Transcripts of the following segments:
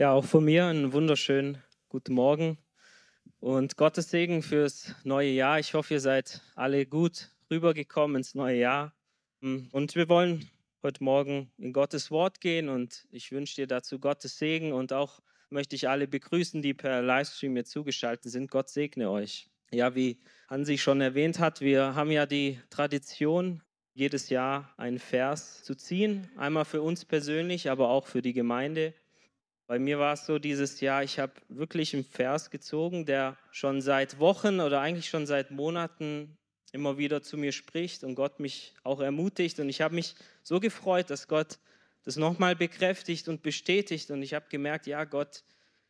Ja, auch von mir einen wunderschönen guten Morgen und Gottes Segen fürs neue Jahr. Ich hoffe, ihr seid alle gut rübergekommen ins neue Jahr. Und wir wollen heute Morgen in Gottes Wort gehen und ich wünsche dir dazu Gottes Segen und auch möchte ich alle begrüßen, die per Livestream mir zugeschaltet sind. Gott segne euch. Ja, wie Hansi schon erwähnt hat, wir haben ja die Tradition, jedes Jahr einen Vers zu ziehen. Einmal für uns persönlich, aber auch für die Gemeinde. Bei mir war es so dieses Jahr, ich habe wirklich einen Vers gezogen, der schon seit Wochen oder eigentlich schon seit Monaten immer wieder zu mir spricht und Gott mich auch ermutigt. Und ich habe mich so gefreut, dass Gott das nochmal bekräftigt und bestätigt. Und ich habe gemerkt, ja, Gott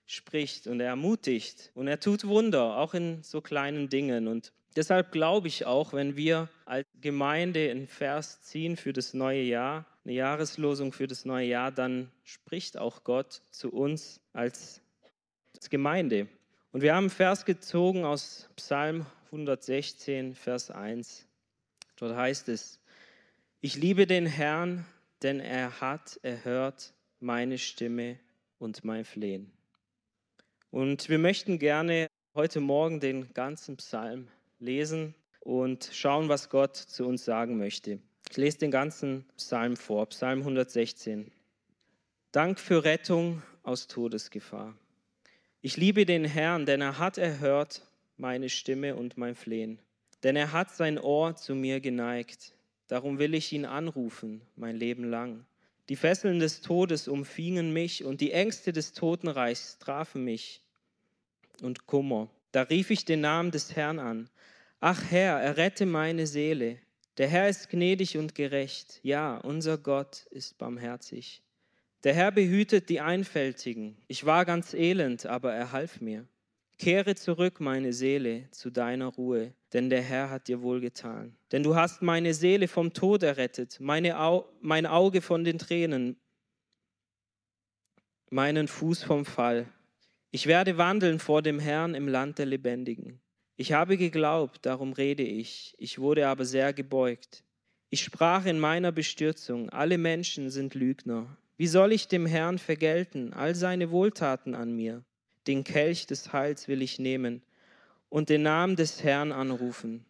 spricht und er ermutigt und er tut Wunder, auch in so kleinen Dingen. Und deshalb glaube ich auch, wenn wir als Gemeinde einen Vers ziehen für das neue Jahr, eine Jahreslosung für das neue Jahr, dann spricht auch Gott zu uns als, als Gemeinde. Und wir haben einen Vers gezogen aus Psalm 116, Vers 1. Dort heißt es, ich liebe den Herrn, denn er hat erhört meine Stimme und mein Flehen. Und wir möchten gerne heute Morgen den ganzen Psalm lesen und schauen, was Gott zu uns sagen möchte. Ich lese den ganzen Psalm vor, Psalm 116. Dank für Rettung aus Todesgefahr. Ich liebe den Herrn, denn er hat erhört meine Stimme und mein Flehen. Denn er hat sein Ohr zu mir geneigt. Darum will ich ihn anrufen, mein Leben lang. Die Fesseln des Todes umfingen mich und die Ängste des Totenreichs trafen mich und Kummer. Da rief ich den Namen des Herrn an. Ach Herr, errette meine Seele. Der Herr ist gnädig und gerecht. Ja, unser Gott ist barmherzig. Der Herr behütet die Einfältigen. Ich war ganz elend, aber er half mir. Kehre zurück, meine Seele, zu deiner Ruhe, denn der Herr hat dir wohlgetan. Denn du hast meine Seele vom Tod errettet, meine Au mein Auge von den Tränen, meinen Fuß vom Fall. Ich werde wandeln vor dem Herrn im Land der Lebendigen. Ich habe geglaubt, darum rede ich. Ich wurde aber sehr gebeugt. Ich sprach in meiner Bestürzung, alle Menschen sind Lügner. Wie soll ich dem Herrn vergelten, all seine Wohltaten an mir? Den Kelch des Heils will ich nehmen und den Namen des Herrn anrufen.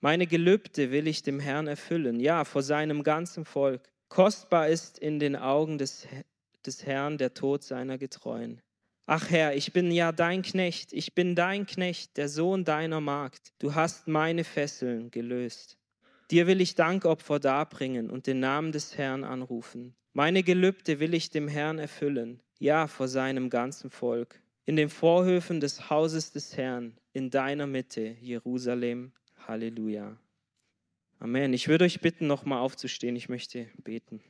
Meine Gelübde will ich dem Herrn erfüllen, ja, vor seinem ganzen Volk. Kostbar ist in den Augen des, des Herrn der Tod seiner Getreuen. Ach Herr, ich bin ja dein Knecht, ich bin dein Knecht, der Sohn deiner Magd. Du hast meine Fesseln gelöst. Dir will ich Dankopfer darbringen und den Namen des Herrn anrufen. Meine Gelübde will ich dem Herrn erfüllen, ja vor seinem ganzen Volk. In den Vorhöfen des Hauses des Herrn, in deiner Mitte, Jerusalem. Halleluja. Amen. Ich würde euch bitten, nochmal aufzustehen. Ich möchte beten.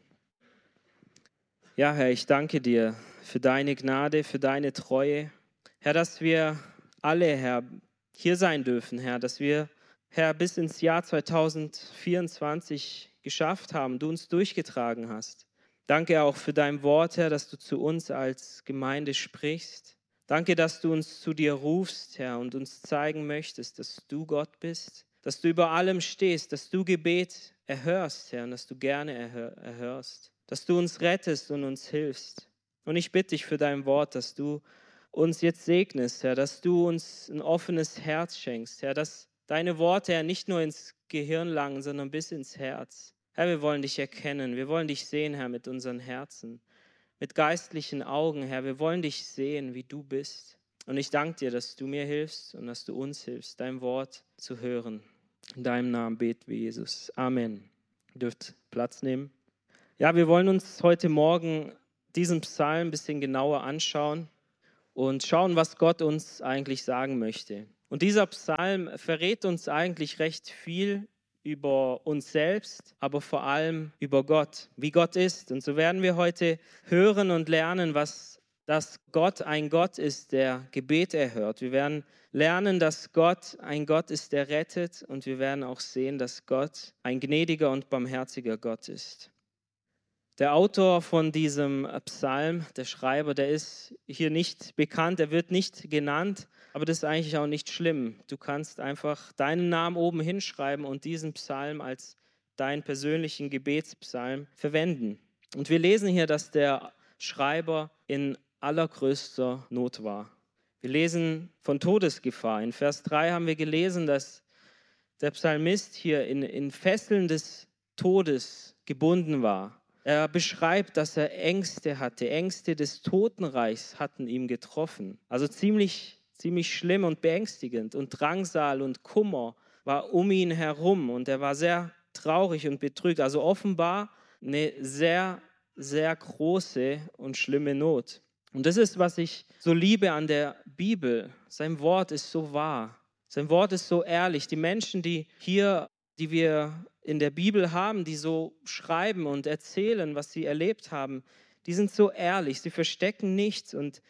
Ja, Herr, ich danke dir für deine Gnade, für deine Treue. Herr, dass wir alle, Herr, hier sein dürfen, Herr, dass wir, Herr, bis ins Jahr 2024 geschafft haben, du uns durchgetragen hast. Danke auch für dein Wort, Herr, dass du zu uns als Gemeinde sprichst. Danke, dass du uns zu dir rufst, Herr, und uns zeigen möchtest, dass du Gott bist, dass du über allem stehst, dass du Gebet erhörst, Herr, und dass du gerne erhörst dass du uns rettest und uns hilfst. Und ich bitte dich für dein Wort, dass du uns jetzt segnest, Herr, dass du uns ein offenes Herz schenkst, Herr, dass deine Worte, Herr, nicht nur ins Gehirn langen, sondern bis ins Herz. Herr, wir wollen dich erkennen, wir wollen dich sehen, Herr, mit unseren Herzen, mit geistlichen Augen, Herr, wir wollen dich sehen, wie du bist. Und ich danke dir, dass du mir hilfst und dass du uns hilfst, dein Wort zu hören. In deinem Namen beten wir, Jesus. Amen. Ihr dürft Platz nehmen. Ja, wir wollen uns heute Morgen diesen Psalm ein bisschen genauer anschauen und schauen, was Gott uns eigentlich sagen möchte. Und dieser Psalm verrät uns eigentlich recht viel über uns selbst, aber vor allem über Gott, wie Gott ist. Und so werden wir heute hören und lernen, was dass Gott ein Gott ist, der Gebet erhört. Wir werden lernen, dass Gott ein Gott ist, der rettet. Und wir werden auch sehen, dass Gott ein gnädiger und barmherziger Gott ist. Der Autor von diesem Psalm, der Schreiber, der ist hier nicht bekannt, er wird nicht genannt, aber das ist eigentlich auch nicht schlimm. Du kannst einfach deinen Namen oben hinschreiben und diesen Psalm als deinen persönlichen Gebetspsalm verwenden. Und wir lesen hier, dass der Schreiber in allergrößter Not war. Wir lesen von Todesgefahr. In Vers 3 haben wir gelesen, dass der Psalmist hier in, in Fesseln des Todes gebunden war. Er beschreibt, dass er Ängste hatte. Ängste des Totenreichs hatten ihn getroffen. Also ziemlich, ziemlich schlimm und beängstigend. Und Drangsal und Kummer war um ihn herum. Und er war sehr traurig und betrübt. Also offenbar eine sehr, sehr große und schlimme Not. Und das ist, was ich so liebe an der Bibel. Sein Wort ist so wahr. Sein Wort ist so ehrlich. Die Menschen, die hier, die wir in der Bibel haben, die so schreiben und erzählen, was sie erlebt haben, die sind so ehrlich. Sie verstecken nichts und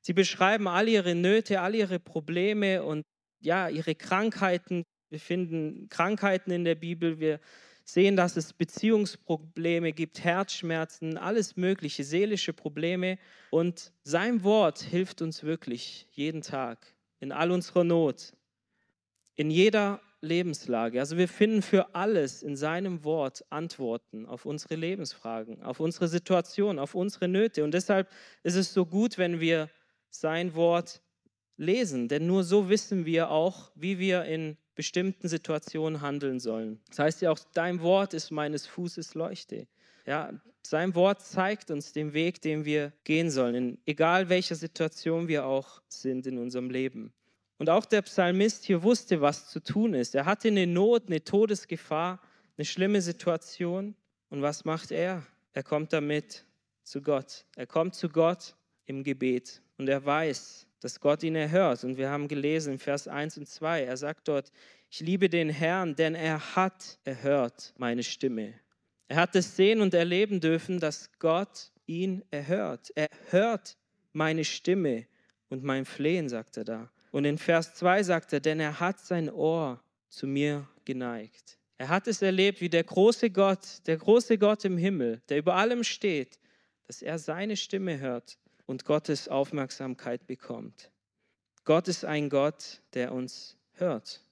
sie beschreiben all ihre Nöte, all ihre Probleme und ja, ihre Krankheiten. Wir finden Krankheiten in der Bibel. Wir sehen, dass es Beziehungsprobleme gibt, Herzschmerzen, alles Mögliche, seelische Probleme. Und sein Wort hilft uns wirklich jeden Tag, in all unserer Not, in jeder Lebenslage. Also wir finden für alles in seinem Wort Antworten auf unsere Lebensfragen, auf unsere Situation, auf unsere Nöte. Und deshalb ist es so gut, wenn wir sein Wort lesen, denn nur so wissen wir auch, wie wir in bestimmten Situationen handeln sollen. Das heißt ja auch, dein Wort ist meines Fußes Leuchte. Ja, sein Wort zeigt uns den Weg, den wir gehen sollen, in egal welcher Situation wir auch sind in unserem Leben. Und auch der Psalmist hier wusste, was zu tun ist. Er hatte eine Not, eine Todesgefahr, eine schlimme Situation. Und was macht er? Er kommt damit zu Gott. Er kommt zu Gott im Gebet. Und er weiß, dass Gott ihn erhört. Und wir haben gelesen in Vers 1 und 2, er sagt dort, ich liebe den Herrn, denn er hat erhört meine Stimme. Er hat es sehen und erleben dürfen, dass Gott ihn erhört. Er hört meine Stimme und mein Flehen, sagt er da. Und in Vers 2 sagt er, denn er hat sein Ohr zu mir geneigt. Er hat es erlebt, wie der große Gott, der große Gott im Himmel, der über allem steht, dass er seine Stimme hört und Gottes Aufmerksamkeit bekommt. Gott ist ein Gott, der uns hört.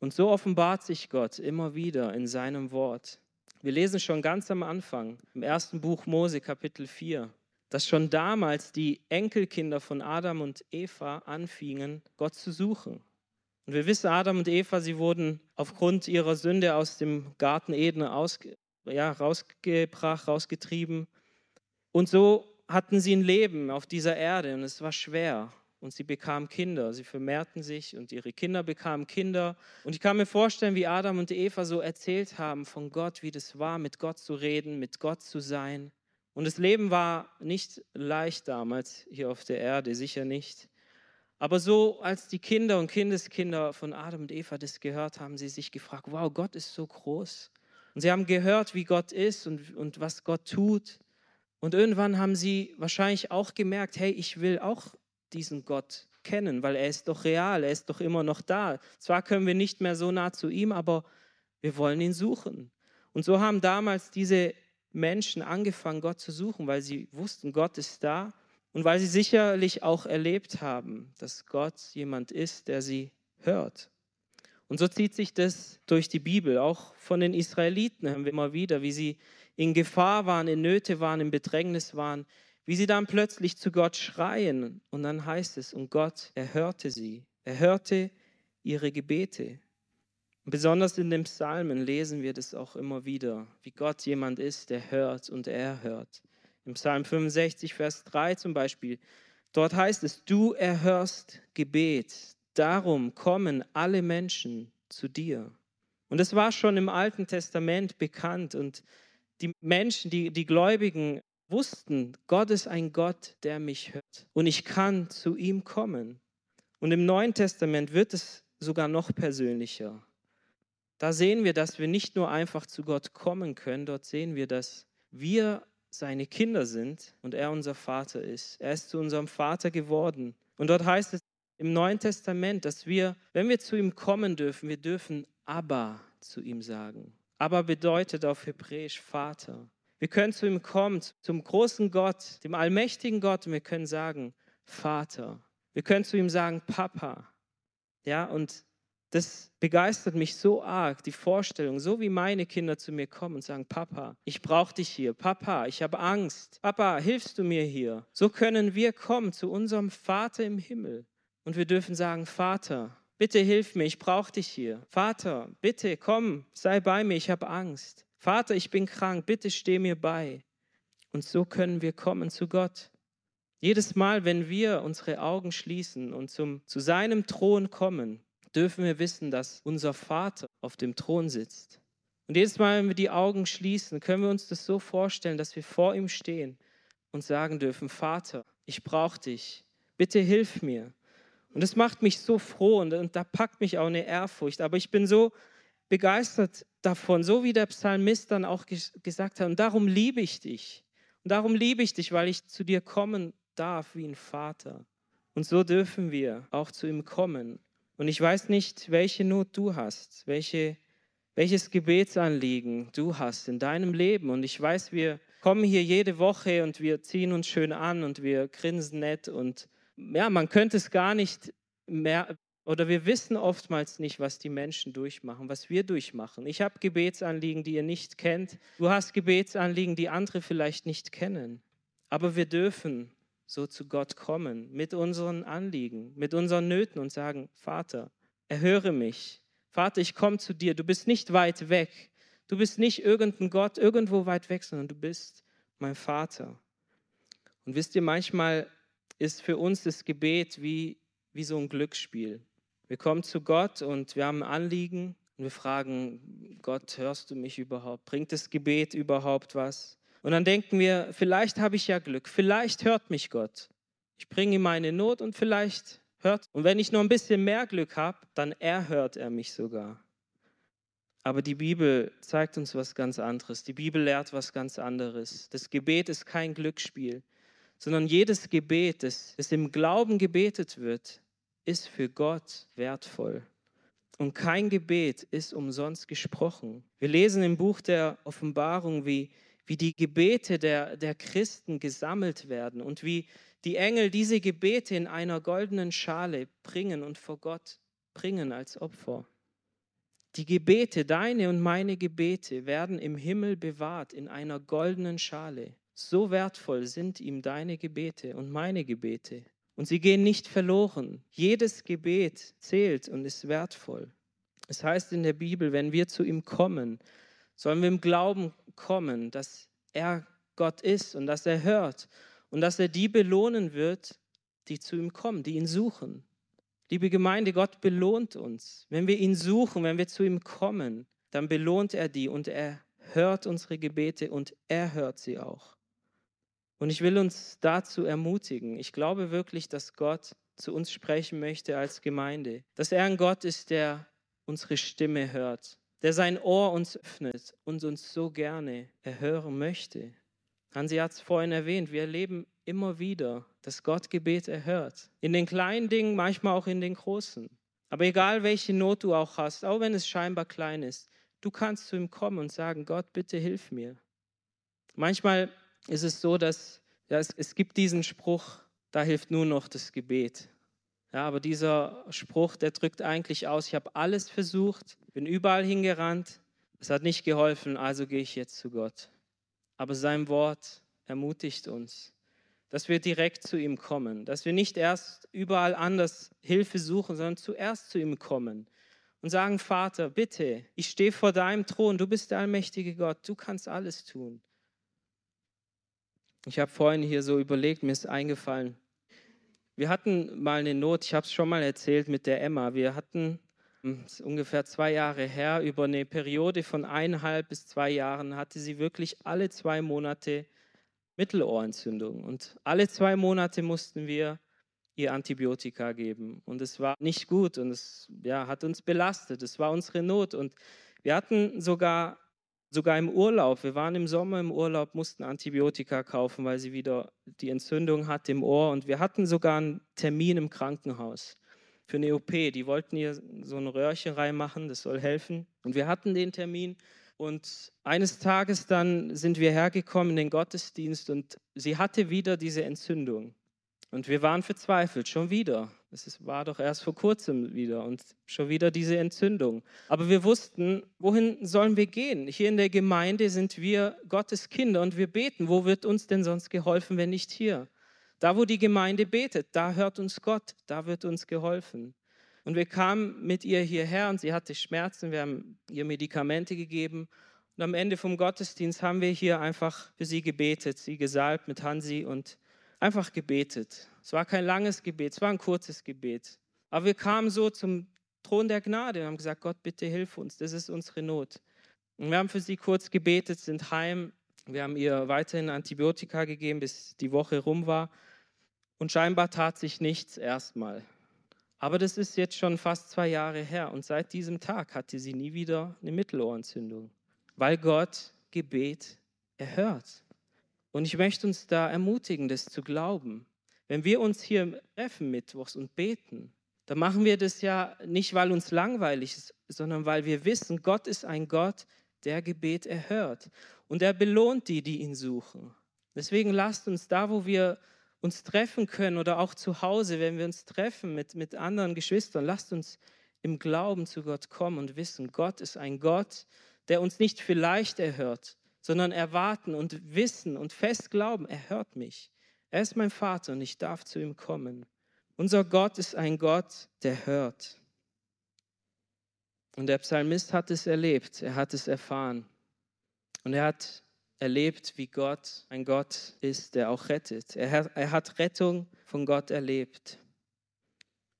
Und so offenbart sich Gott immer wieder in seinem Wort. Wir lesen schon ganz am Anfang, im ersten Buch Mose, Kapitel 4, dass schon damals die Enkelkinder von Adam und Eva anfingen, Gott zu suchen. Und wir wissen, Adam und Eva, sie wurden aufgrund ihrer Sünde aus dem Garten Eden ausge, ja, rausgebracht, rausgetrieben. Und so hatten sie ein Leben auf dieser Erde und es war schwer. Und sie bekamen Kinder, sie vermehrten sich und ihre Kinder bekamen Kinder. Und ich kann mir vorstellen, wie Adam und Eva so erzählt haben von Gott, wie das war, mit Gott zu reden, mit Gott zu sein. Und das Leben war nicht leicht damals hier auf der Erde, sicher nicht. Aber so, als die Kinder und Kindeskinder von Adam und Eva das gehört haben, sie sich gefragt, wow, Gott ist so groß. Und sie haben gehört, wie Gott ist und, und was Gott tut. Und irgendwann haben sie wahrscheinlich auch gemerkt, hey, ich will auch diesen Gott kennen, weil er ist doch real, er ist doch immer noch da. Zwar können wir nicht mehr so nah zu ihm, aber wir wollen ihn suchen. Und so haben damals diese Menschen angefangen, Gott zu suchen, weil sie wussten, Gott ist da und weil sie sicherlich auch erlebt haben, dass Gott jemand ist, der sie hört. Und so zieht sich das durch die Bibel. Auch von den Israeliten haben wir immer wieder, wie sie in Gefahr waren, in Nöte waren, in Bedrängnis waren, wie sie dann plötzlich zu Gott schreien. Und dann heißt es, und Gott erhörte sie. Er hörte ihre Gebete. Und besonders in den Psalmen lesen wir das auch immer wieder, wie Gott jemand ist, der hört und er hört. Im Psalm 65, Vers 3 zum Beispiel, dort heißt es, du erhörst Gebet, darum kommen alle Menschen zu dir. Und es war schon im Alten Testament bekannt und die Menschen, die, die Gläubigen wussten, Gott ist ein Gott, der mich hört und ich kann zu ihm kommen. Und im Neuen Testament wird es sogar noch persönlicher. Da sehen wir, dass wir nicht nur einfach zu Gott kommen können, dort sehen wir, dass wir seine Kinder sind und er unser Vater ist. Er ist zu unserem Vater geworden. Und dort heißt es im Neuen Testament, dass wir, wenn wir zu ihm kommen dürfen, wir dürfen Abba zu ihm sagen. Aber bedeutet auf Hebräisch Vater. Wir können zu ihm kommen, zum großen Gott, dem allmächtigen Gott, und wir können sagen Vater. Wir können zu ihm sagen Papa. Ja, und das begeistert mich so arg, die Vorstellung, so wie meine Kinder zu mir kommen und sagen, Papa, ich brauche dich hier. Papa, ich habe Angst. Papa, hilfst du mir hier? So können wir kommen zu unserem Vater im Himmel. Und wir dürfen sagen, Vater, bitte hilf mir, ich brauche dich hier. Vater, bitte komm, sei bei mir, ich habe Angst. Vater, ich bin krank, bitte steh mir bei. Und so können wir kommen zu Gott. Jedes Mal, wenn wir unsere Augen schließen und zum, zu seinem Thron kommen, dürfen wir wissen, dass unser Vater auf dem Thron sitzt. Und jedes Mal, wenn wir die Augen schließen, können wir uns das so vorstellen, dass wir vor ihm stehen und sagen dürfen, Vater, ich brauche dich, bitte hilf mir. Und das macht mich so froh und, und da packt mich auch eine Ehrfurcht. Aber ich bin so begeistert davon, so wie der Psalmist dann auch gesagt hat, und darum liebe ich dich. Und darum liebe ich dich, weil ich zu dir kommen darf wie ein Vater. Und so dürfen wir auch zu ihm kommen. Und ich weiß nicht, welche Not du hast, welche, welches Gebetsanliegen du hast in deinem Leben. Und ich weiß, wir kommen hier jede Woche und wir ziehen uns schön an und wir grinsen nett. Und ja, man könnte es gar nicht mehr, oder wir wissen oftmals nicht, was die Menschen durchmachen, was wir durchmachen. Ich habe Gebetsanliegen, die ihr nicht kennt. Du hast Gebetsanliegen, die andere vielleicht nicht kennen. Aber wir dürfen so zu Gott kommen mit unseren Anliegen, mit unseren Nöten und sagen, Vater, erhöre mich. Vater, ich komme zu dir. Du bist nicht weit weg. Du bist nicht irgendein Gott irgendwo weit weg, sondern du bist mein Vater. Und wisst ihr, manchmal ist für uns das Gebet wie, wie so ein Glücksspiel. Wir kommen zu Gott und wir haben ein Anliegen und wir fragen, Gott, hörst du mich überhaupt? Bringt das Gebet überhaupt was? Und dann denken wir, vielleicht habe ich ja Glück, vielleicht hört mich Gott. Ich bringe ihm meine Not und vielleicht hört. Und wenn ich noch ein bisschen mehr Glück habe, dann erhört er mich sogar. Aber die Bibel zeigt uns was ganz anderes. Die Bibel lehrt was ganz anderes. Das Gebet ist kein Glücksspiel, sondern jedes Gebet, das, das im Glauben gebetet wird, ist für Gott wertvoll. Und kein Gebet ist umsonst gesprochen. Wir lesen im Buch der Offenbarung, wie wie die Gebete der, der Christen gesammelt werden und wie die Engel diese Gebete in einer goldenen Schale bringen und vor Gott bringen als Opfer. Die Gebete, deine und meine Gebete, werden im Himmel bewahrt in einer goldenen Schale. So wertvoll sind ihm deine Gebete und meine Gebete. Und sie gehen nicht verloren. Jedes Gebet zählt und ist wertvoll. Es heißt in der Bibel, wenn wir zu ihm kommen, sollen wir im Glauben kommen, dass er Gott ist und dass er hört und dass er die belohnen wird, die zu ihm kommen, die ihn suchen. Liebe Gemeinde, Gott belohnt uns. Wenn wir ihn suchen, wenn wir zu ihm kommen, dann belohnt er die und er hört unsere Gebete und er hört sie auch. Und ich will uns dazu ermutigen. Ich glaube wirklich, dass Gott zu uns sprechen möchte als Gemeinde. Dass er ein Gott ist, der unsere Stimme hört der sein Ohr uns öffnet und uns so gerne erhören möchte. Hansi hat es vorhin erwähnt, wir erleben immer wieder, dass Gott Gebet erhört. In den kleinen Dingen, manchmal auch in den großen. Aber egal welche Not du auch hast, auch wenn es scheinbar klein ist, du kannst zu ihm kommen und sagen, Gott, bitte hilf mir. Manchmal ist es so, dass ja, es, es gibt diesen Spruch, da hilft nur noch das Gebet. Ja, aber dieser Spruch, der drückt eigentlich aus, ich habe alles versucht, bin überall hingerannt, es hat nicht geholfen, also gehe ich jetzt zu Gott. Aber sein Wort ermutigt uns, dass wir direkt zu ihm kommen, dass wir nicht erst überall anders Hilfe suchen, sondern zuerst zu ihm kommen und sagen, Vater, bitte, ich stehe vor deinem Thron, du bist der allmächtige Gott, du kannst alles tun. Ich habe vorhin hier so überlegt, mir ist eingefallen, wir hatten mal eine Not, ich habe es schon mal erzählt mit der Emma. Wir hatten hm, ungefähr zwei Jahre her, über eine Periode von eineinhalb bis zwei Jahren hatte sie wirklich alle zwei Monate Mittelohrentzündung. Und alle zwei Monate mussten wir ihr Antibiotika geben. Und es war nicht gut und es ja, hat uns belastet. Es war unsere Not. Und wir hatten sogar sogar im Urlaub, wir waren im Sommer im Urlaub, mussten Antibiotika kaufen, weil sie wieder die Entzündung hat im Ohr. Und wir hatten sogar einen Termin im Krankenhaus für eine OP. Die wollten ihr so ein Röhrchen reinmachen, das soll helfen. Und wir hatten den Termin. Und eines Tages dann sind wir hergekommen in den Gottesdienst und sie hatte wieder diese Entzündung. Und wir waren verzweifelt, schon wieder. Es war doch erst vor kurzem wieder und schon wieder diese Entzündung. Aber wir wussten, wohin sollen wir gehen? Hier in der Gemeinde sind wir Gottes Kinder und wir beten. Wo wird uns denn sonst geholfen, wenn nicht hier? Da, wo die Gemeinde betet, da hört uns Gott, da wird uns geholfen. Und wir kamen mit ihr hierher und sie hatte Schmerzen. Wir haben ihr Medikamente gegeben. Und am Ende vom Gottesdienst haben wir hier einfach für sie gebetet, sie gesalbt mit Hansi und einfach gebetet. Es war kein langes Gebet, es war ein kurzes Gebet. Aber wir kamen so zum Thron der Gnade und haben gesagt, Gott, bitte hilf uns, das ist unsere Not. Und wir haben für sie kurz gebetet, sind heim. Wir haben ihr weiterhin Antibiotika gegeben, bis die Woche rum war. Und scheinbar tat sich nichts erstmal. Aber das ist jetzt schon fast zwei Jahre her und seit diesem Tag hatte sie nie wieder eine Mittelohrentzündung, weil Gott Gebet erhört. Und ich möchte uns da ermutigen, das zu glauben. Wenn wir uns hier treffen mittwochs und beten, dann machen wir das ja nicht, weil uns langweilig ist, sondern weil wir wissen, Gott ist ein Gott, der Gebet erhört. Und er belohnt die, die ihn suchen. Deswegen lasst uns da, wo wir uns treffen können oder auch zu Hause, wenn wir uns treffen mit, mit anderen Geschwistern, lasst uns im Glauben zu Gott kommen und wissen, Gott ist ein Gott, der uns nicht vielleicht erhört, sondern erwarten und wissen und fest glauben, er hört mich. Er ist mein Vater und ich darf zu ihm kommen. Unser Gott ist ein Gott, der hört. Und der Psalmist hat es erlebt, er hat es erfahren. Und er hat erlebt, wie Gott ein Gott ist, der auch rettet. Er hat, er hat Rettung von Gott erlebt.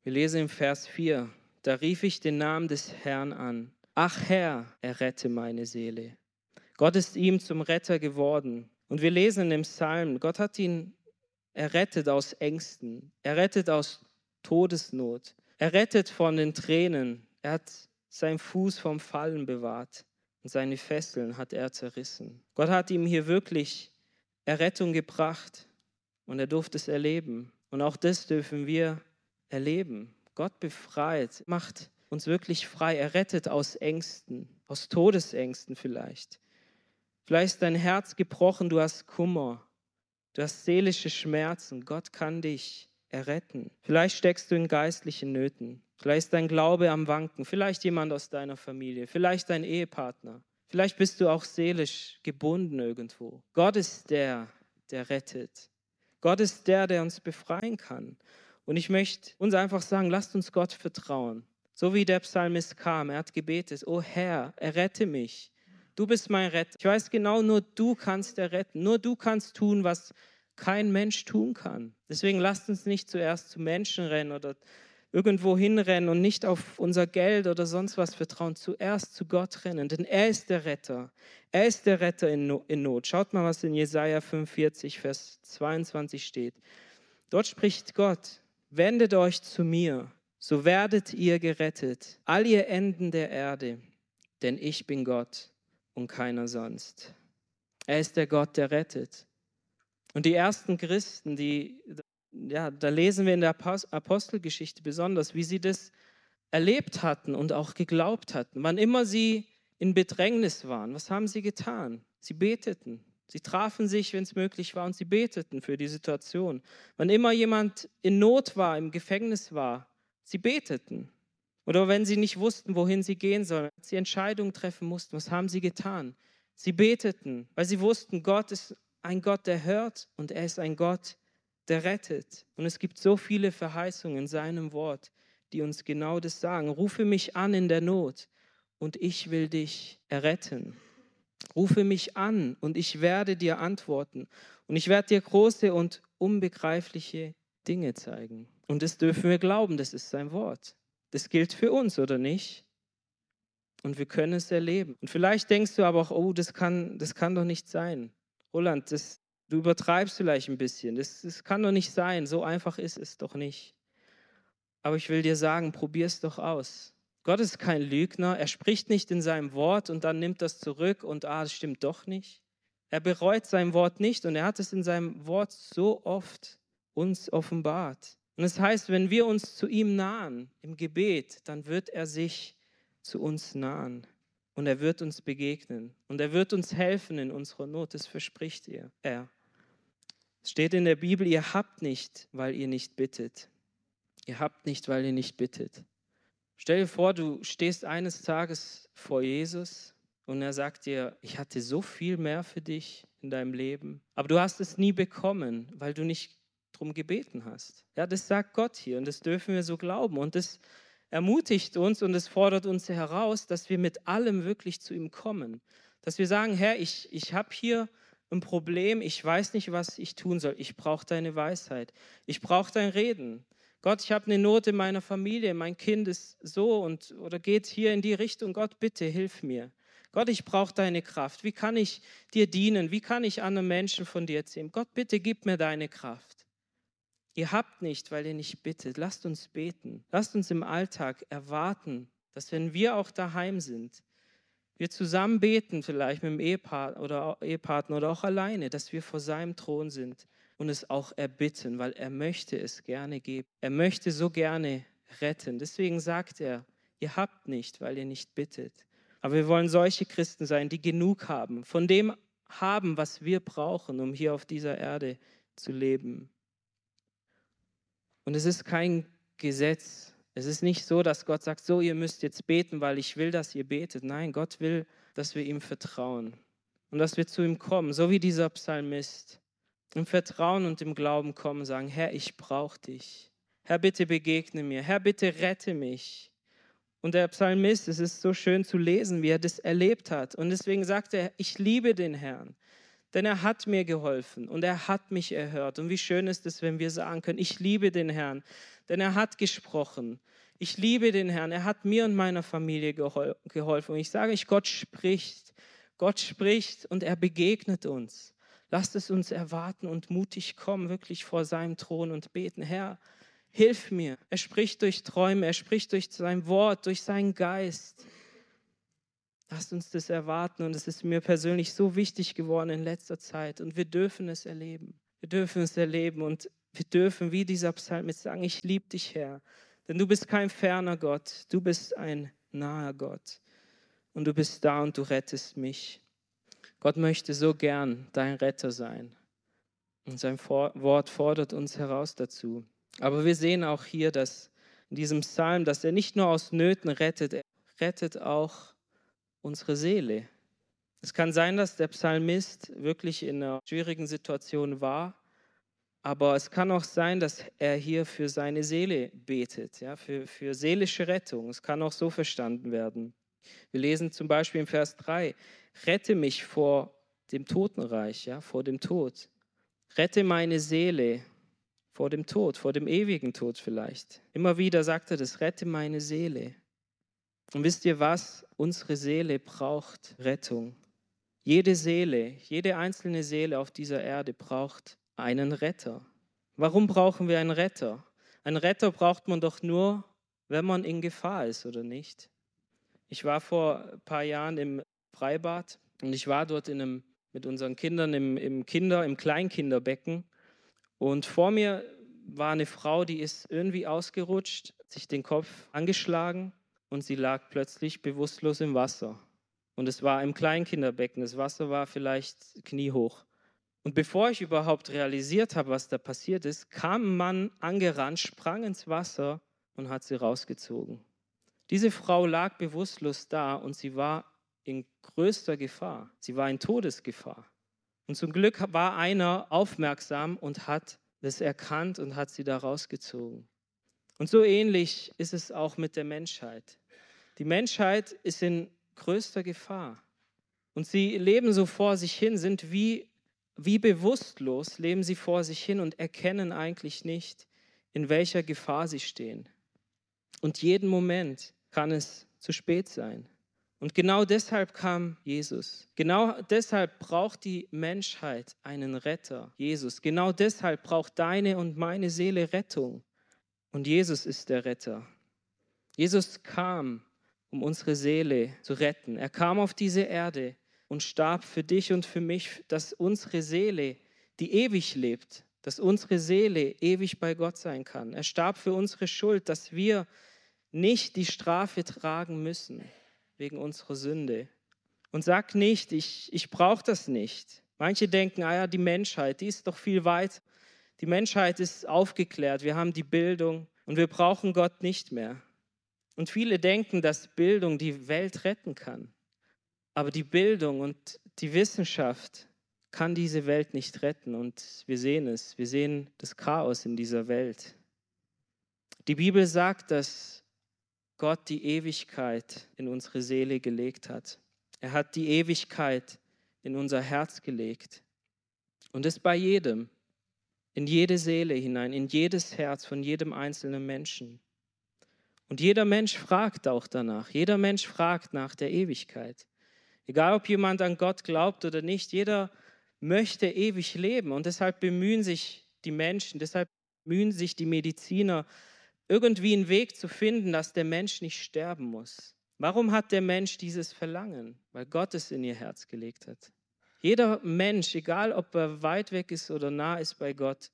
Wir lesen im Vers 4, da rief ich den Namen des Herrn an. Ach Herr, errette meine Seele. Gott ist ihm zum Retter geworden. Und wir lesen in dem Psalm, Gott hat ihn errettet aus Ängsten, errettet aus Todesnot, errettet von den Tränen. Er hat seinen Fuß vom Fallen bewahrt und seine Fesseln hat er zerrissen. Gott hat ihm hier wirklich Errettung gebracht und er durfte es erleben. Und auch das dürfen wir erleben. Gott befreit, macht uns wirklich frei, er rettet aus Ängsten, aus Todesängsten vielleicht. Vielleicht ist dein Herz gebrochen, du hast Kummer, du hast seelische Schmerzen. Gott kann dich erretten. Vielleicht steckst du in geistlichen Nöten. Vielleicht ist dein Glaube am Wanken. Vielleicht jemand aus deiner Familie. Vielleicht dein Ehepartner. Vielleicht bist du auch seelisch gebunden irgendwo. Gott ist der, der rettet. Gott ist der, der uns befreien kann. Und ich möchte uns einfach sagen, lasst uns Gott vertrauen. So wie der Psalmist kam, er hat gebetet, oh Herr, errette mich. Du bist mein Retter. Ich weiß genau, nur du kannst erretten. Nur du kannst tun, was kein Mensch tun kann. Deswegen lasst uns nicht zuerst zu Menschen rennen oder irgendwo hinrennen und nicht auf unser Geld oder sonst was vertrauen. Zuerst zu Gott rennen, denn er ist der Retter. Er ist der Retter in Not. Schaut mal, was in Jesaja 45, Vers 22 steht. Dort spricht Gott: Wendet euch zu mir, so werdet ihr gerettet, all ihr Enden der Erde, denn ich bin Gott und keiner sonst. Er ist der Gott, der rettet. Und die ersten Christen, die, ja, da lesen wir in der Apostelgeschichte besonders, wie sie das erlebt hatten und auch geglaubt hatten. Wann immer sie in Bedrängnis waren, was haben sie getan? Sie beteten. Sie trafen sich, wenn es möglich war, und sie beteten für die Situation. Wann immer jemand in Not war, im Gefängnis war, sie beteten. Oder wenn sie nicht wussten, wohin sie gehen sollen, als sie Entscheidungen treffen mussten, was haben sie getan? Sie beteten, weil sie wussten, Gott ist ein Gott, der hört und er ist ein Gott, der rettet. Und es gibt so viele Verheißungen in seinem Wort, die uns genau das sagen. Rufe mich an in der Not und ich will dich erretten. Rufe mich an und ich werde dir antworten. Und ich werde dir große und unbegreifliche Dinge zeigen. Und das dürfen wir glauben, das ist sein Wort. Das gilt für uns, oder nicht? Und wir können es erleben. Und vielleicht denkst du aber auch, oh, das kann, das kann doch nicht sein. Roland, das, du übertreibst vielleicht ein bisschen. Das, das kann doch nicht sein. So einfach ist es doch nicht. Aber ich will dir sagen, probier es doch aus. Gott ist kein Lügner. Er spricht nicht in seinem Wort und dann nimmt das zurück und ah, das stimmt doch nicht. Er bereut sein Wort nicht und er hat es in seinem Wort so oft uns offenbart. Und es das heißt, wenn wir uns zu ihm nahen im Gebet, dann wird er sich zu uns nahen und er wird uns begegnen und er wird uns helfen in unserer Not. Das verspricht er. Es steht in der Bibel, ihr habt nicht, weil ihr nicht bittet. Ihr habt nicht, weil ihr nicht bittet. Stell dir vor, du stehst eines Tages vor Jesus und er sagt dir, ich hatte so viel mehr für dich in deinem Leben, aber du hast es nie bekommen, weil du nicht darum gebeten hast. Ja, das sagt Gott hier und das dürfen wir so glauben und das ermutigt uns und es fordert uns heraus, dass wir mit allem wirklich zu ihm kommen. Dass wir sagen, Herr, ich, ich habe hier ein Problem, ich weiß nicht, was ich tun soll. Ich brauche deine Weisheit. Ich brauche dein Reden. Gott, ich habe eine Not in meiner Familie, mein Kind ist so und oder geht hier in die Richtung. Gott, bitte hilf mir. Gott, ich brauche deine Kraft. Wie kann ich dir dienen? Wie kann ich anderen Menschen von dir erzählen? Gott, bitte gib mir deine Kraft. Ihr habt nicht, weil ihr nicht bittet. Lasst uns beten. Lasst uns im Alltag erwarten, dass wenn wir auch daheim sind, wir zusammen beten, vielleicht mit dem Ehepartner oder, Ehepartner oder auch alleine, dass wir vor seinem Thron sind und es auch erbitten, weil er möchte es gerne geben. Er möchte so gerne retten. Deswegen sagt er, ihr habt nicht, weil ihr nicht bittet. Aber wir wollen solche Christen sein, die genug haben, von dem haben, was wir brauchen, um hier auf dieser Erde zu leben. Und es ist kein Gesetz. Es ist nicht so, dass Gott sagt, so, ihr müsst jetzt beten, weil ich will, dass ihr betet. Nein, Gott will, dass wir ihm vertrauen und dass wir zu ihm kommen, so wie dieser Psalmist. Im Vertrauen und im Glauben kommen, sagen, Herr, ich brauche dich. Herr, bitte begegne mir. Herr, bitte rette mich. Und der Psalmist, es ist so schön zu lesen, wie er das erlebt hat. Und deswegen sagt er, ich liebe den Herrn. Denn er hat mir geholfen und er hat mich erhört. Und wie schön ist es, wenn wir sagen können, ich liebe den Herrn, denn er hat gesprochen. Ich liebe den Herrn, er hat mir und meiner Familie geholfen. Und ich sage euch, Gott spricht. Gott spricht und er begegnet uns. Lasst es uns erwarten und mutig kommen, wirklich vor seinem Thron und beten, Herr, hilf mir. Er spricht durch Träume, er spricht durch sein Wort, durch seinen Geist. Lasst uns das erwarten. Und es ist mir persönlich so wichtig geworden in letzter Zeit. Und wir dürfen es erleben. Wir dürfen es erleben. Und wir dürfen wie dieser Psalmist sagen, ich liebe dich Herr, denn du bist kein ferner Gott, du bist ein naher Gott. Und du bist da und du rettest mich. Gott möchte so gern dein Retter sein. Und sein Wort fordert uns heraus dazu. Aber wir sehen auch hier, dass in diesem Psalm, dass er nicht nur aus Nöten rettet, er rettet auch unsere Seele. Es kann sein, dass der Psalmist wirklich in einer schwierigen Situation war, aber es kann auch sein, dass er hier für seine Seele betet, ja, für, für seelische Rettung. Es kann auch so verstanden werden. Wir lesen zum Beispiel im Vers 3, rette mich vor dem Totenreich, ja, vor dem Tod. Rette meine Seele vor dem Tod, vor dem ewigen Tod vielleicht. Immer wieder sagt er das, rette meine Seele. Und wisst ihr was? Unsere Seele braucht Rettung. Jede Seele, jede einzelne Seele auf dieser Erde braucht einen Retter. Warum brauchen wir einen Retter? Einen Retter braucht man doch nur, wenn man in Gefahr ist, oder nicht? Ich war vor ein paar Jahren im Freibad und ich war dort einem, mit unseren Kindern im, im Kinder, im Kleinkinderbecken. Und vor mir war eine Frau, die ist irgendwie ausgerutscht, sich den Kopf angeschlagen und sie lag plötzlich bewusstlos im Wasser. Und es war im Kleinkinderbecken, das Wasser war vielleicht kniehoch. Und bevor ich überhaupt realisiert habe, was da passiert ist, kam ein Mann angerannt, sprang ins Wasser und hat sie rausgezogen. Diese Frau lag bewusstlos da und sie war in größter Gefahr. Sie war in Todesgefahr. Und zum Glück war einer aufmerksam und hat das erkannt und hat sie da rausgezogen. Und so ähnlich ist es auch mit der Menschheit. Die Menschheit ist in größter Gefahr. Und sie leben so vor sich hin, sind wie, wie bewusstlos, leben sie vor sich hin und erkennen eigentlich nicht, in welcher Gefahr sie stehen. Und jeden Moment kann es zu spät sein. Und genau deshalb kam Jesus. Genau deshalb braucht die Menschheit einen Retter, Jesus. Genau deshalb braucht deine und meine Seele Rettung. Und Jesus ist der Retter. Jesus kam, um unsere Seele zu retten. Er kam auf diese Erde und starb für dich und für mich, dass unsere Seele, die ewig lebt, dass unsere Seele ewig bei Gott sein kann. Er starb für unsere Schuld, dass wir nicht die Strafe tragen müssen wegen unserer Sünde. Und sag nicht, ich, ich brauche das nicht. Manche denken, ah ja, die Menschheit, die ist doch viel weit die Menschheit ist aufgeklärt, wir haben die Bildung Und wir brauchen Gott nicht mehr. Und viele denken, dass Bildung die Welt retten kann. Aber die Bildung und die Wissenschaft kann diese Welt nicht retten. Und wir sehen es. Wir sehen das Chaos in dieser Welt. Die Bibel sagt, dass Gott die Ewigkeit in unsere Seele gelegt hat. Er hat die Ewigkeit in unser Herz gelegt. Und es bei jedem, in jede Seele hinein, in jedes Herz von jedem einzelnen Menschen. Und jeder Mensch fragt auch danach. Jeder Mensch fragt nach der Ewigkeit. Egal, ob jemand an Gott glaubt oder nicht, jeder möchte ewig leben. Und deshalb bemühen sich die Menschen, deshalb bemühen sich die Mediziner, irgendwie einen Weg zu finden, dass der Mensch nicht sterben muss. Warum hat der Mensch dieses Verlangen? Weil Gott es in ihr Herz gelegt hat. Jeder Mensch, egal ob er weit weg ist oder nah ist bei Gott,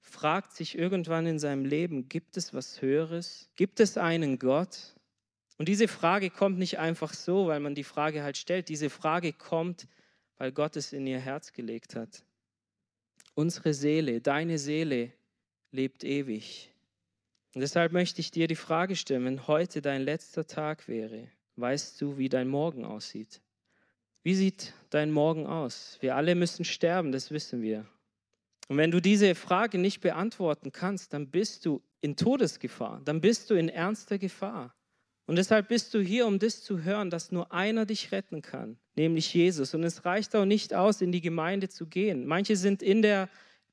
fragt sich irgendwann in seinem Leben, gibt es was Höheres? Gibt es einen Gott? Und diese Frage kommt nicht einfach so, weil man die Frage halt stellt. Diese Frage kommt, weil Gott es in ihr Herz gelegt hat. Unsere Seele, deine Seele lebt ewig. Und deshalb möchte ich dir die Frage stellen, wenn heute dein letzter Tag wäre, weißt du, wie dein Morgen aussieht? Wie sieht dein Morgen aus? Wir alle müssen sterben, das wissen wir. Und wenn du diese Frage nicht beantworten kannst, dann bist du in Todesgefahr, dann bist du in ernster Gefahr. Und deshalb bist du hier, um das zu hören, dass nur einer dich retten kann, nämlich Jesus. Und es reicht auch nicht aus, in die Gemeinde zu gehen. Manche sind in der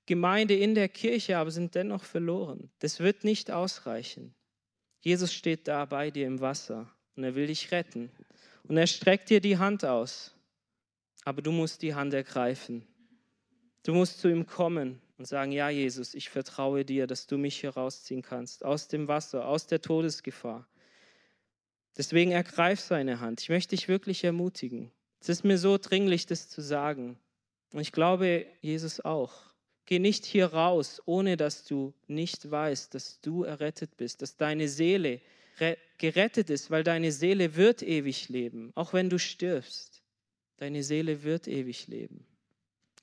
Gemeinde in der Kirche, aber sind dennoch verloren. Das wird nicht ausreichen. Jesus steht da bei dir im Wasser und er will dich retten. Und er streckt dir die Hand aus, aber du musst die Hand ergreifen. Du musst zu ihm kommen und sagen, ja Jesus, ich vertraue dir, dass du mich hier rausziehen kannst, aus dem Wasser, aus der Todesgefahr. Deswegen ergreif seine Hand. Ich möchte dich wirklich ermutigen. Es ist mir so dringlich, das zu sagen. Und ich glaube, Jesus auch. Geh nicht hier raus, ohne dass du nicht weißt, dass du errettet bist, dass deine Seele gerettet ist, weil deine Seele wird ewig leben, auch wenn du stirbst. Deine Seele wird ewig leben.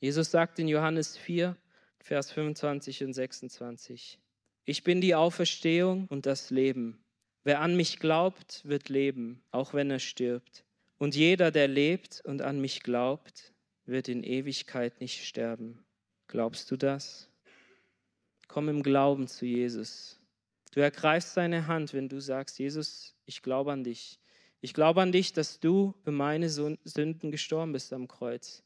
Jesus sagt in Johannes 4, Vers 25 und 26, ich bin die Auferstehung und das Leben. Wer an mich glaubt, wird leben, auch wenn er stirbt. Und jeder, der lebt und an mich glaubt, wird in Ewigkeit nicht sterben. Glaubst du das? Komm im Glauben zu Jesus. Du ergreifst seine Hand, wenn du sagst, Jesus, ich glaube an dich. Ich glaube an dich, dass du für meine Sünden gestorben bist am Kreuz.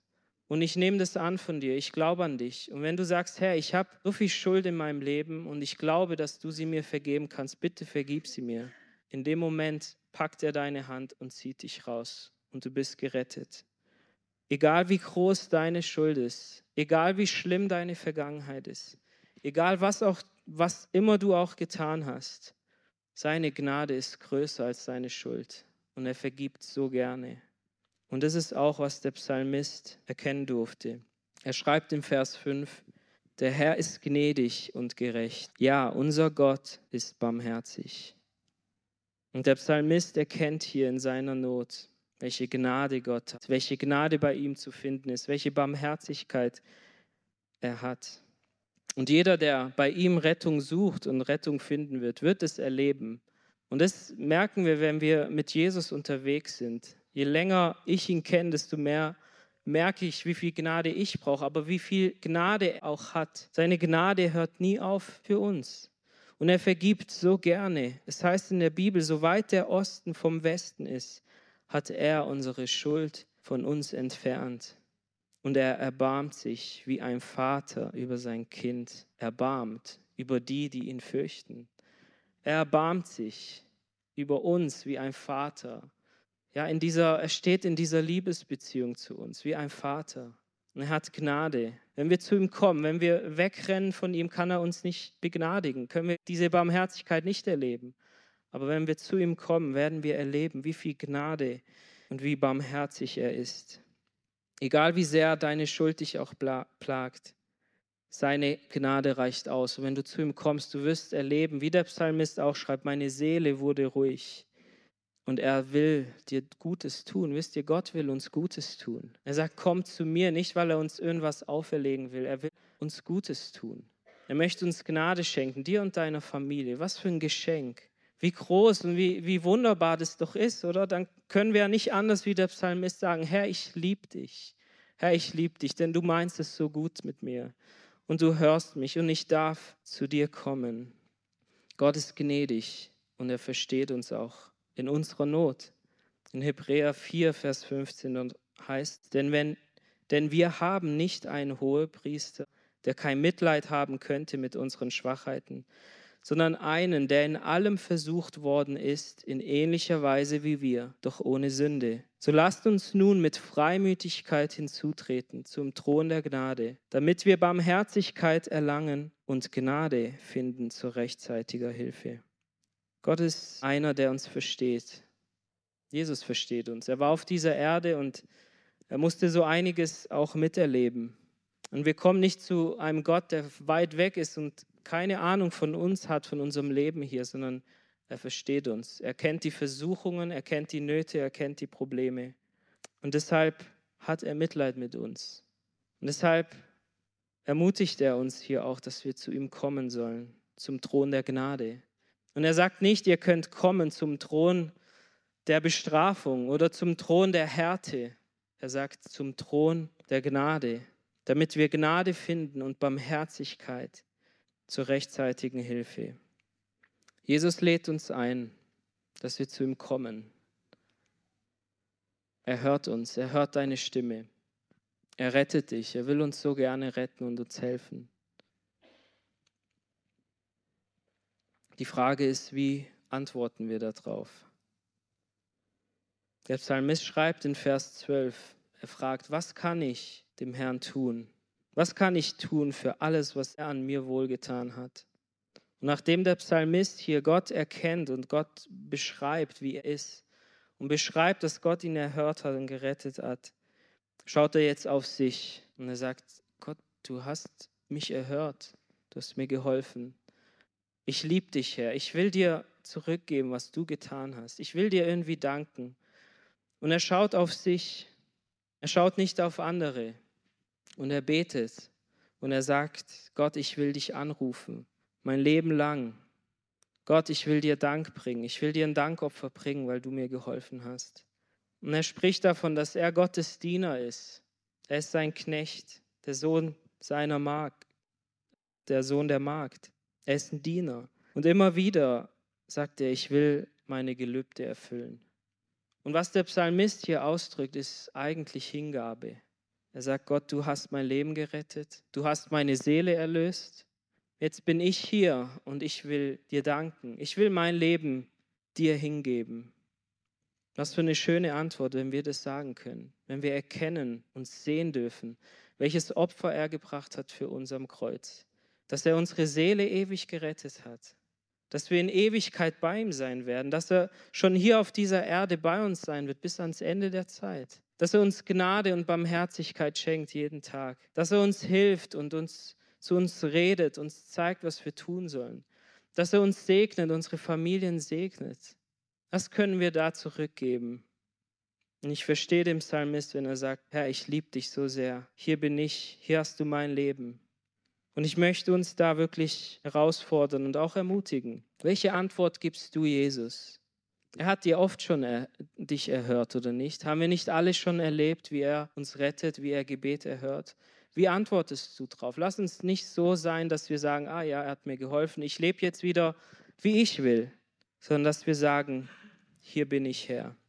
Und ich nehme das an von dir. Ich glaube an dich. Und wenn du sagst, Herr, ich habe so viel Schuld in meinem Leben und ich glaube, dass du sie mir vergeben kannst, bitte vergib sie mir. In dem Moment packt er deine Hand und zieht dich raus und du bist gerettet. Egal wie groß deine Schuld ist, egal wie schlimm deine Vergangenheit ist, egal was, auch, was immer du auch getan hast, seine Gnade ist größer als seine Schuld und er vergibt so gerne. Und das ist auch, was der Psalmist erkennen durfte. Er schreibt im Vers 5, der Herr ist gnädig und gerecht. Ja, unser Gott ist barmherzig. Und der Psalmist erkennt hier in seiner Not, welche Gnade Gott hat, welche Gnade bei ihm zu finden ist, welche Barmherzigkeit er hat. Und jeder, der bei ihm Rettung sucht und Rettung finden wird, wird es erleben. Und das merken wir, wenn wir mit Jesus unterwegs sind. Je länger ich ihn kenne, desto mehr merke ich, wie viel Gnade ich brauche, aber wie viel Gnade er auch hat. Seine Gnade hört nie auf für uns. Und er vergibt so gerne. Es heißt in der Bibel, soweit der Osten vom Westen ist, hat er unsere Schuld von uns entfernt. Und er erbarmt sich wie ein Vater über sein Kind, erbarmt über die, die ihn fürchten. Er erbarmt sich über uns wie ein Vater. Ja, in dieser, er steht in dieser Liebesbeziehung zu uns wie ein Vater. Und er hat Gnade. Wenn wir zu ihm kommen, wenn wir wegrennen von ihm, kann er uns nicht begnadigen, können wir diese Barmherzigkeit nicht erleben. Aber wenn wir zu ihm kommen, werden wir erleben, wie viel Gnade und wie barmherzig er ist. Egal wie sehr deine Schuld dich auch plagt, seine Gnade reicht aus. Und wenn du zu ihm kommst, du wirst erleben, wie der Psalmist auch schreibt, meine Seele wurde ruhig. Und er will dir Gutes tun. Wisst ihr, Gott will uns Gutes tun. Er sagt, komm zu mir, nicht weil er uns irgendwas auferlegen will. Er will uns Gutes tun. Er möchte uns Gnade schenken, dir und deiner Familie. Was für ein Geschenk. Wie groß und wie, wie wunderbar das doch ist, oder? Dann können wir ja nicht anders wie der Psalmist sagen, Herr, ich liebe dich. Herr, ich liebe dich, denn du meinst es so gut mit mir. Und du hörst mich und ich darf zu dir kommen. Gott ist gnädig und er versteht uns auch in unserer Not. In Hebräer 4, Vers 15 heißt, denn, wenn, denn wir haben nicht einen Hohepriester, der kein Mitleid haben könnte mit unseren Schwachheiten, sondern einen, der in allem versucht worden ist, in ähnlicher Weise wie wir, doch ohne Sünde. So lasst uns nun mit Freimütigkeit hinzutreten zum Thron der Gnade, damit wir Barmherzigkeit erlangen und Gnade finden zur rechtzeitiger Hilfe. Gott ist einer, der uns versteht. Jesus versteht uns. Er war auf dieser Erde und er musste so einiges auch miterleben. Und wir kommen nicht zu einem Gott, der weit weg ist und keine Ahnung von uns hat, von unserem Leben hier, sondern er versteht uns. Er kennt die Versuchungen, er kennt die Nöte, er kennt die Probleme. Und deshalb hat er Mitleid mit uns. Und deshalb ermutigt er uns hier auch, dass wir zu ihm kommen sollen, zum Thron der Gnade. Und er sagt nicht, ihr könnt kommen zum Thron der Bestrafung oder zum Thron der Härte. Er sagt zum Thron der Gnade damit wir Gnade finden und Barmherzigkeit zur rechtzeitigen Hilfe. Jesus lädt uns ein, dass wir zu ihm kommen. Er hört uns, er hört deine Stimme. Er rettet dich, er will uns so gerne retten und uns helfen. Die Frage ist, wie antworten wir darauf? Der Psalmist schreibt in Vers 12, er fragt, was kann ich, dem Herrn tun? Was kann ich tun für alles, was er an mir wohlgetan hat? Und nachdem der Psalmist hier Gott erkennt und Gott beschreibt, wie er ist, und beschreibt, dass Gott ihn erhört hat und gerettet hat, schaut er jetzt auf sich und er sagt, Gott, du hast mich erhört, du hast mir geholfen. Ich liebe dich, Herr. Ich will dir zurückgeben, was du getan hast. Ich will dir irgendwie danken. Und er schaut auf sich. Er schaut nicht auf andere. Und er betet und er sagt, Gott, ich will dich anrufen, mein Leben lang. Gott, ich will dir Dank bringen. Ich will dir ein Dankopfer bringen, weil du mir geholfen hast. Und er spricht davon, dass er Gottes Diener ist. Er ist sein Knecht, der Sohn seiner Magd, der Sohn der Magd. Er ist ein Diener. Und immer wieder sagt er, ich will meine Gelübde erfüllen. Und was der Psalmist hier ausdrückt, ist eigentlich Hingabe. Er sagt, Gott, du hast mein Leben gerettet, du hast meine Seele erlöst. Jetzt bin ich hier und ich will dir danken. Ich will mein Leben dir hingeben. Was für eine schöne Antwort, wenn wir das sagen können, wenn wir erkennen und sehen dürfen, welches Opfer er gebracht hat für uns am Kreuz, dass er unsere Seele ewig gerettet hat, dass wir in Ewigkeit bei ihm sein werden, dass er schon hier auf dieser Erde bei uns sein wird bis ans Ende der Zeit dass er uns Gnade und Barmherzigkeit schenkt jeden Tag, dass er uns hilft und uns zu uns redet, uns zeigt, was wir tun sollen, dass er uns segnet, unsere Familien segnet. Was können wir da zurückgeben? Und ich verstehe den Psalmist, wenn er sagt, Herr, ich liebe dich so sehr. Hier bin ich, hier hast du mein Leben. Und ich möchte uns da wirklich herausfordern und auch ermutigen. Welche Antwort gibst du, Jesus? Er hat dir oft schon er, dich erhört oder nicht? Haben wir nicht alle schon erlebt, wie er uns rettet, wie er Gebet erhört? Wie antwortest du drauf? Lass uns nicht so sein, dass wir sagen, ah ja, er hat mir geholfen, ich lebe jetzt wieder, wie ich will, sondern dass wir sagen, hier bin ich Herr.